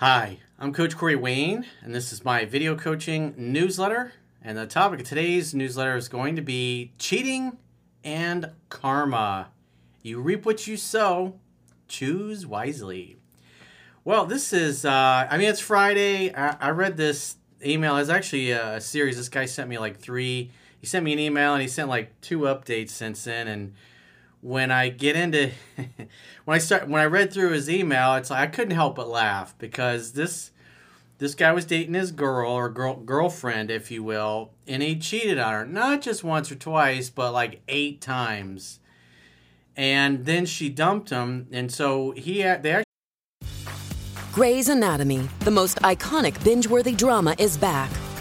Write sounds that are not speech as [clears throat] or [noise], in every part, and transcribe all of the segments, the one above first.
Hi, I'm Coach Corey Wayne, and this is my video coaching newsletter. And the topic of today's newsletter is going to be cheating and karma. You reap what you sow, choose wisely. Well, this is, uh, I mean, it's Friday. I, I read this email. It's actually a series. This guy sent me like three. He sent me an email and he sent like two updates since then. And when I get into [laughs] when I start when I read through his email, it's like I couldn't help but laugh because this this guy was dating his girl or girl girlfriend, if you will, and he cheated on her not just once or twice, but like eight times. And then she dumped him, and so he had, they actually. Grey's Anatomy, the most iconic binge-worthy drama, is back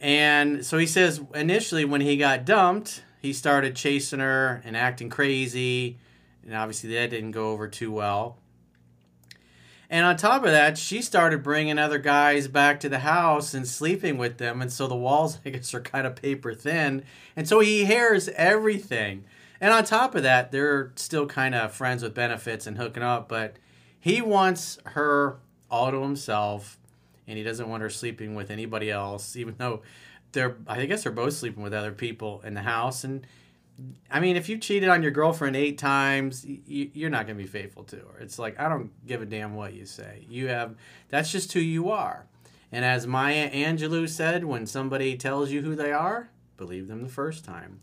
and so he says initially when he got dumped, he started chasing her and acting crazy. And obviously that didn't go over too well. And on top of that, she started bringing other guys back to the house and sleeping with them. And so the walls, [laughs] I guess, are kind of paper thin. And so he hears everything. And on top of that, they're still kind of friends with benefits and hooking up. But he wants her all to himself and he doesn't want her sleeping with anybody else, even though they're I guess they're both sleeping with other people in the house. And I mean, if you cheated on your girlfriend eight times, you're not gonna be faithful to her. It's like I don't give a damn what you say. You have that's just who you are. And as Maya Angelou said, when somebody tells you who they are, believe them the first time.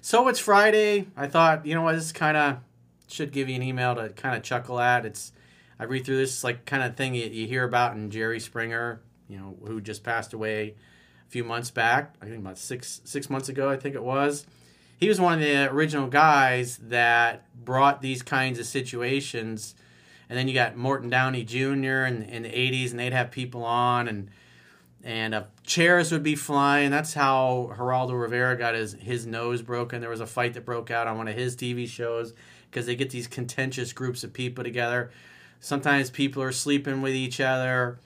So it's Friday. I thought, you know what, this kind of should give you an email to kind of chuckle at. It's I read through this like kind of thing you, you hear about in Jerry Springer, you know, who just passed away a few months back. I think about six six months ago, I think it was. He was one of the original guys that brought these kinds of situations. And then you got Morton Downey Jr. in, in the 80s, and they'd have people on, and and uh, chairs would be flying. That's how Geraldo Rivera got his, his nose broken. There was a fight that broke out on one of his TV shows because they get these contentious groups of people together. Sometimes people are sleeping with each other,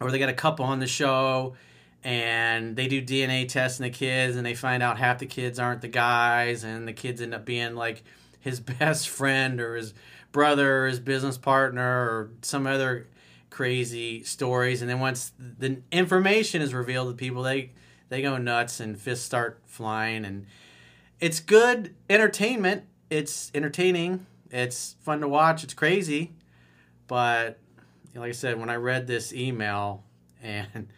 or they got a couple on the show and they do DNA tests on the kids and they find out half the kids aren't the guys and the kids end up being like his [laughs] best friend or his brother or his business partner or some other crazy stories. And then once the information is revealed to people they they go nuts and fists start flying. And it's good entertainment. It's entertaining. It's fun to watch. It's crazy but like I said, when I read this email and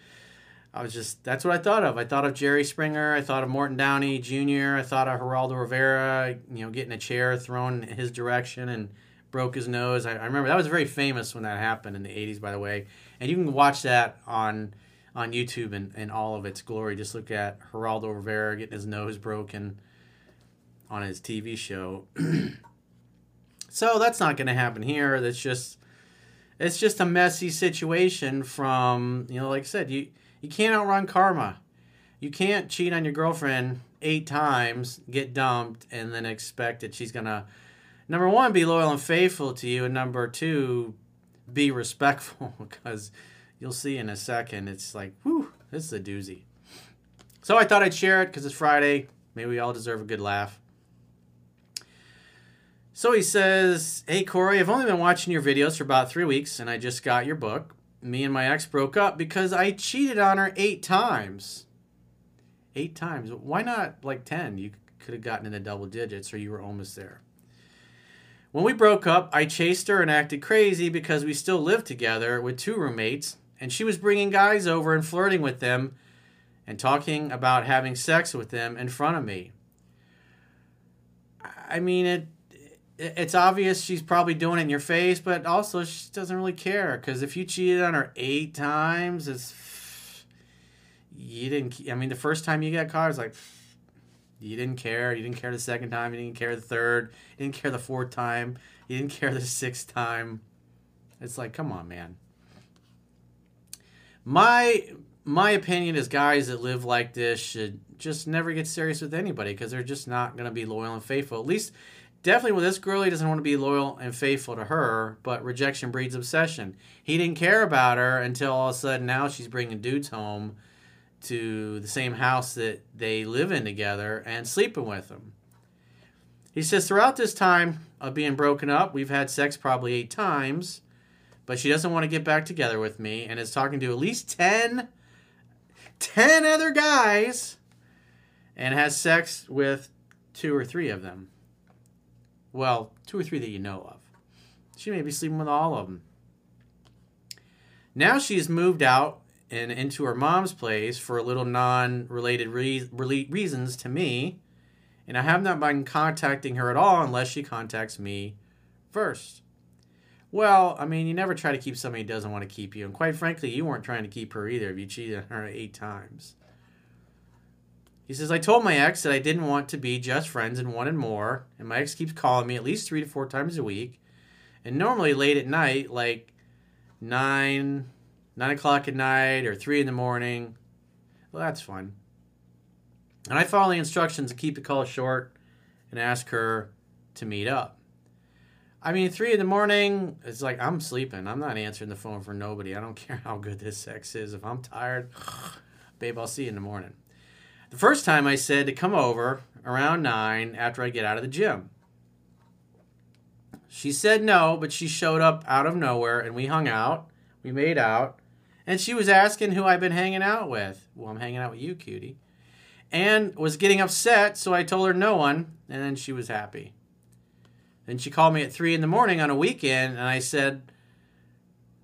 I was just that's what I thought of. I thought of Jerry Springer, I thought of Morton Downey Jr., I thought of Geraldo Rivera, you know, getting a chair thrown in his direction and broke his nose. I, I remember that was very famous when that happened in the 80s, by the way. And you can watch that on on YouTube in, in all of its glory. Just look at Geraldo Rivera getting his nose broken on his TV show. [clears throat] so that's not going to happen here. That's just it's just a messy situation from you know like i said you you can't outrun karma. You can't cheat on your girlfriend eight times get dumped and then expect that she's gonna number one be loyal and faithful to you and number two be respectful [laughs] because you'll see in a second it's like whew this is a doozy. So i thought i'd share it because it's friday. Maybe we all deserve a good laugh so he says, Hey Corey, I've only been watching your videos for about three weeks and I just got your book. Me and my ex broke up because I cheated on her eight times. Eight times. Why not like 10? You could have gotten in the double digits or you were almost there. When we broke up, I chased her and acted crazy because we still lived together with two roommates and she was bringing guys over and flirting with them and talking about having sex with them in front of me. I mean, it it's obvious she's probably doing it in your face, but also she doesn't really care because if you cheated on her eight times, it's you didn't. I mean, the first time you got caught, it's like you didn't care. You didn't care the second time. You didn't care the third. You didn't care the fourth time. You didn't care the [laughs] sixth time. It's like, come on, man. My my opinion is guys that live like this should just never get serious with anybody because they're just not going to be loyal and faithful. At least, definitely with this girl, he doesn't want to be loyal and faithful to her, but rejection breeds obsession. He didn't care about her until all of a sudden now she's bringing dudes home to the same house that they live in together and sleeping with them. He says, throughout this time of being broken up, we've had sex probably eight times, but she doesn't want to get back together with me and is talking to at least 10 10 other guys and has sex with two or three of them. Well, two or three that you know of. She may be sleeping with all of them. Now she's moved out and into her mom's place for a little non related re- reasons to me, and I have not been contacting her at all unless she contacts me first. Well, I mean, you never try to keep somebody who doesn't want to keep you. And quite frankly, you weren't trying to keep her either if you cheated on her eight times. He says, I told my ex that I didn't want to be just friends and wanted more. And my ex keeps calling me at least three to four times a week. And normally late at night, like nine, nine o'clock at night or three in the morning. Well, that's fun. And I follow the instructions to keep the call short and ask her to meet up. I mean, three in the morning, it's like I'm sleeping. I'm not answering the phone for nobody. I don't [laughs] care how good this sex is. If I'm tired, [sighs] babe, I'll see you in the morning. The first time I said to come over around nine after I get out of the gym. She said no, but she showed up out of nowhere and we hung out. We made out. And she was asking who I've been hanging out with. Well, I'm hanging out with you, cutie. And was getting upset, so I told her no one, and then she was happy. Then she called me at three in the morning on a weekend, and I said,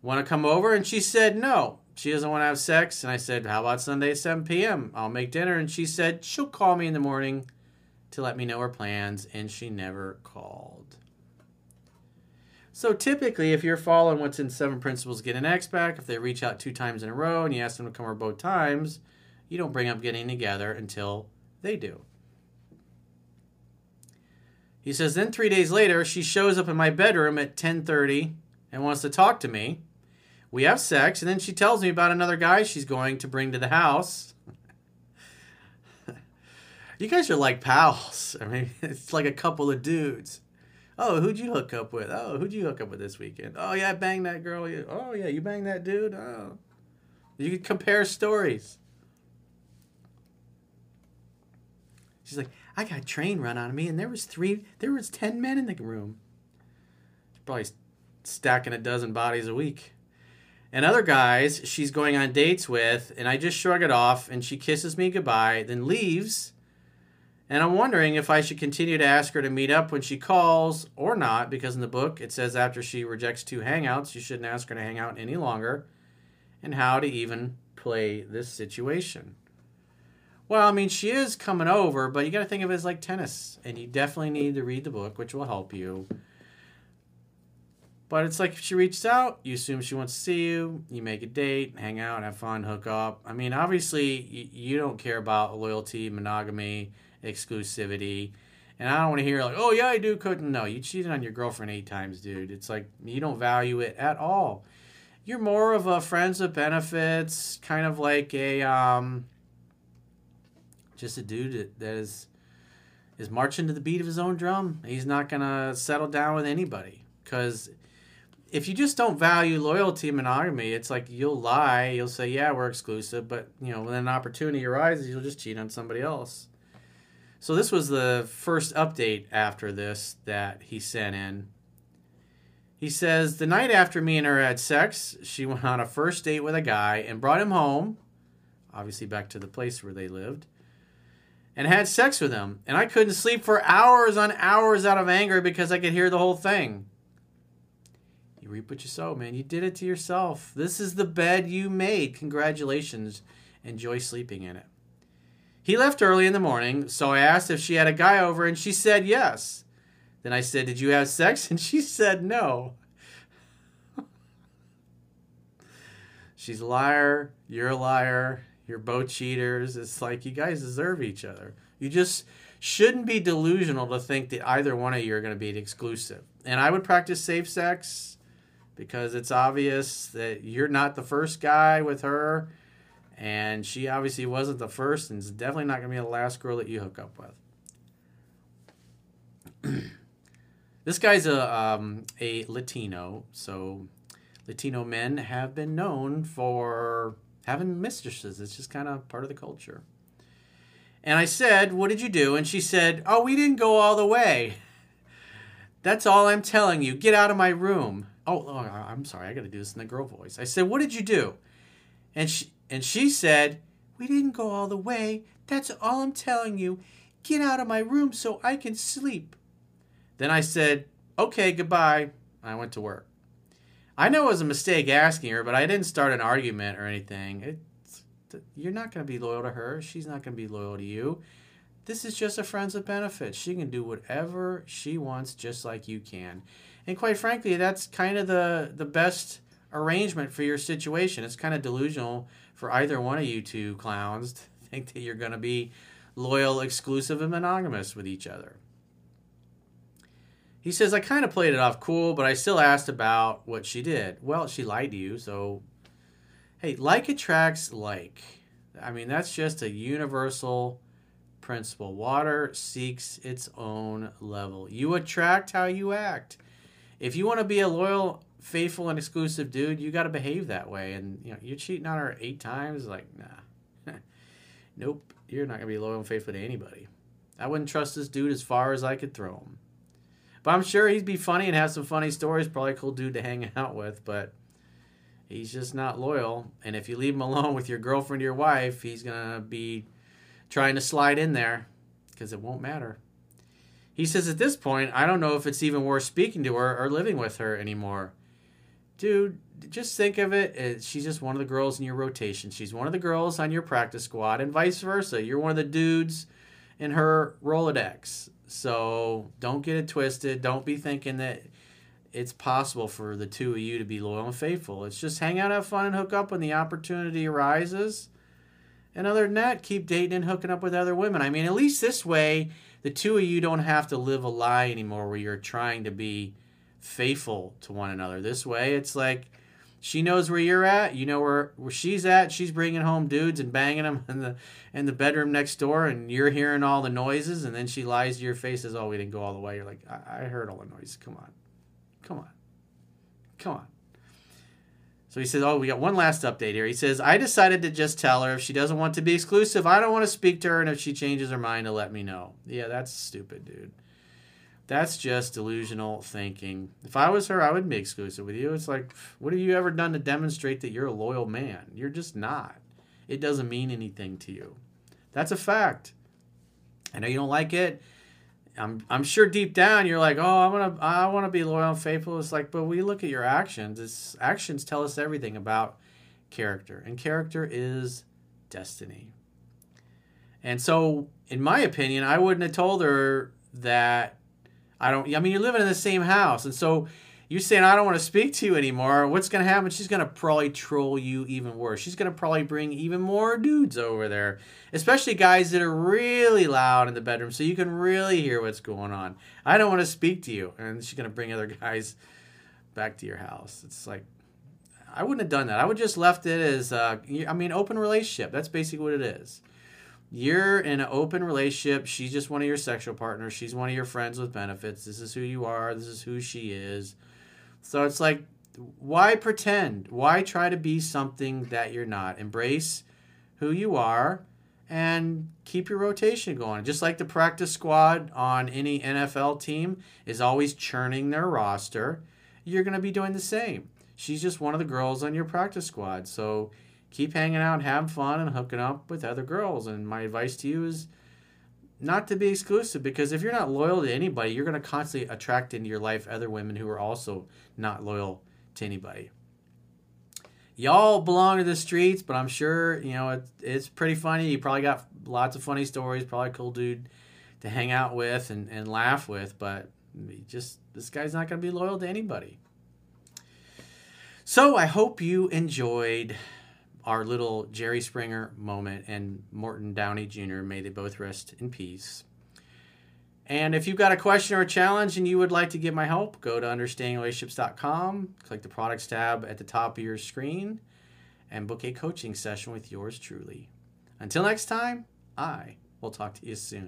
"Want to come over?" And she said, "No, she doesn't want to have sex." And I said, "How about Sunday at 7 p.m.? I'll make dinner." And she said she'll call me in the morning to let me know her plans, and she never called. So typically, if you're following what's in Seven Principles Get an Ex Back, if they reach out two times in a row and you ask them to come over both times, you don't bring up getting together until they do. He says, then three days later, she shows up in my bedroom at 10:30 and wants to talk to me. We have sex, and then she tells me about another guy she's going to bring to the house. [laughs] you guys are like pals. I mean, [laughs] it's like a couple of dudes. Oh, who'd you hook up with? Oh, who'd you hook up with this weekend? Oh, yeah, I banged that girl. Oh, yeah, you banged that dude. Oh, you could compare stories. She's like, I got a train run on me, and there was three, there was ten men in the room. Probably stacking a dozen bodies a week. And other guys she's going on dates with, and I just shrug it off, and she kisses me goodbye, then leaves. And I'm wondering if I should continue to ask her to meet up when she calls or not, because in the book it says after she rejects two hangouts, you shouldn't ask her to hang out any longer, and how to even play this situation. Well, I mean, she is coming over, but you got to think of it as like tennis, and you definitely need to read the book, which will help you. But it's like if she reaches out, you assume she wants to see you, you make a date, hang out, have fun, hook up. I mean, obviously, you, don't care about loyalty, monogamy, exclusivity. And I don't want to hear like, oh yeah, I do. Couldn't no, you cheated on your girlfriend eight times, dude. It's like you don't value it at all. You're more of a friends with benefits, kind of like a um, just a dude that, that is is marching to the beat of his own drum. He's not gonna settle down with anybody because if you just don't value loyalty and monogamy, it's like you'll lie. You'll say, "Yeah, we're exclusive," but you know when an opportunity arises, you'll just cheat on somebody else. So this was the first update after this that he sent in. He says the night after me and her had sex, she went on a first date with a guy and brought him home, obviously back to the place where they lived and had sex with him. And I couldn't sleep for hours on hours out of anger because I could hear the whole thing. Reap what you sow, man. You did it to yourself. This is the bed you made. Congratulations. Enjoy sleeping in it. He left early in the morning, so I asked if she had a guy over, and she said yes. Then I said, Did you have sex? [laughs] And she said no. She's a liar. You're a liar. You're both cheaters. It's like you guys deserve each other. You just shouldn't be delusional to think that either one of you are going to be exclusive. And I would practice safe sex because it's obvious that you're not the first guy with her, and she obviously wasn't the first, and is definitely not going to be the last girl that you hook up with. [clears throat] this guy's a um, a Latino, so Latino men have been known for having mistresses. It's just kind of part of the culture. And I said, What did you do? And she said, Oh, we didn't go all the way. That's all I'm telling you. Get out of my room. Oh, oh I'm sorry. I got to do this in the girl voice. I said, What did you do? And she, and she said, We didn't go all the way. That's all I'm telling you. Get out of my room so I can sleep. Then I said, Okay, goodbye. I went to work. I know it was a mistake asking her, but I didn't start an argument or anything. You're not going to be loyal to her. She's not going to be loyal to you. This is just a friends with benefits. She can do whatever she wants, just like you can. And quite frankly, that's kind of the the best arrangement for your situation. It's kind of delusional for either one of you two clowns to [laughs] think that you're going to be loyal, exclusive, and monogamous with each other. He says, I kind of played it off cool, but I still asked about what she did. Well, she lied to you, so hey, like attracts like. I mean, that's just a universal principle. Water seeks its own level. You attract how you act. If you want to be a loyal, faithful, and exclusive dude, you got to behave that way. And you know, you're cheating on her eight times, like, nah. [laughs] nope, you're not gonna be loyal and faithful to anybody. I wouldn't trust this dude as far as I could throw him. But I'm sure he'd be funny and have some funny stories. Probably a cool dude to hang [laughs] out with, but he's just not loyal. And if you leave him alone with your girlfriend or your wife, he's gonna be trying to slide in there because it won't matter. He says at this point, I don't know if it's even worth speaking to her or living with her anymore. Dude, just think of it eh, she's just one of the girls in your rotation. She's one of the girls on your practice squad, and vice versa. You're one of the dudes in her Rolodex. So don't get it twisted. Don't be thinking that it's possible for the two of you to be loyal and faithful. It's just hang out, have fun, and hook up when the opportunity arises. And other than that, keep dating and hooking up with other women. I mean, at least this way, the two of you don't have to live a lie anymore where you're trying to be faithful to one another. This way, it's like she knows where you're at. You know where, where she's at. She's bringing home dudes and banging them [laughs] in the in the bedroom next door, and you're hearing all the noises. And then she lies to your face, says, "Oh, we didn't go all the way." You're like, "I, I heard all the noises. Come on, come on, come on." So he says, "Oh, we got one last update here." He says, "I decided to just tell her if she doesn't want to be exclusive, I don't want to speak to her, and if she changes her mind, to let me know." Yeah, that's stupid, dude. That's just delusional thinking. If I was her, I would be exclusive with you. It's like, what have you ever done to demonstrate that you're a loyal man? You're just not. It doesn't mean anything to you. That's a fact. I know you don't like it. I'm I'm sure deep down you're like, oh, I want to I want to be loyal and faithful. It's like, but we look at your actions. It's actions tell us everything about character, and character is destiny. And so, in my opinion, I wouldn't have told her that I don't. I mean, you're living in the same house, and so you saying I don't want to speak to you anymore. What's gonna happen? She's gonna probably troll you even worse. She's gonna probably bring even more dudes over there, especially guys that are really loud in the bedroom, so you can really hear what's going on. I don't want to speak to you, and she's gonna bring other [laughs] guys back to your house. It's like I wouldn't have done that. I would just left it as uh, I mean, open relationship. That's basically what it is you're in an open relationship. She's just one of your sexual partners. She's one of your friends with benefits. This is who you are. This is who she is. So it's like, why pretend? Why try to be something that you're not? Embrace who you are and keep your rotation going. Just like the practice squad on any NFL team is always churning their roster, you're going to be doing the same. She's just one of the girls on your practice squad. So keep hanging out, have fun, and hooking up with other girls. And my advice to you is not to be exclusive because if you're not loyal to anybody, you're going to constantly attract into your life other women who are also not loyal to anybody. Y'all belong to the streets, but I'm sure you know it, it's pretty funny. You probably got lots of funny stories. Probably a cool dude to hang out with and, and laugh with, but just this guy's not going to be loyal to anybody. So I hope you enjoyed our little Jerry Springer moment and Morton Downey Jr. May they both rest in peace. And if you've got a question or a challenge and you would like to get my help, go to understandingrelationships.com, click the products tab at the top of your screen, and book a coaching session with yours truly. Until next time, I will talk to you soon.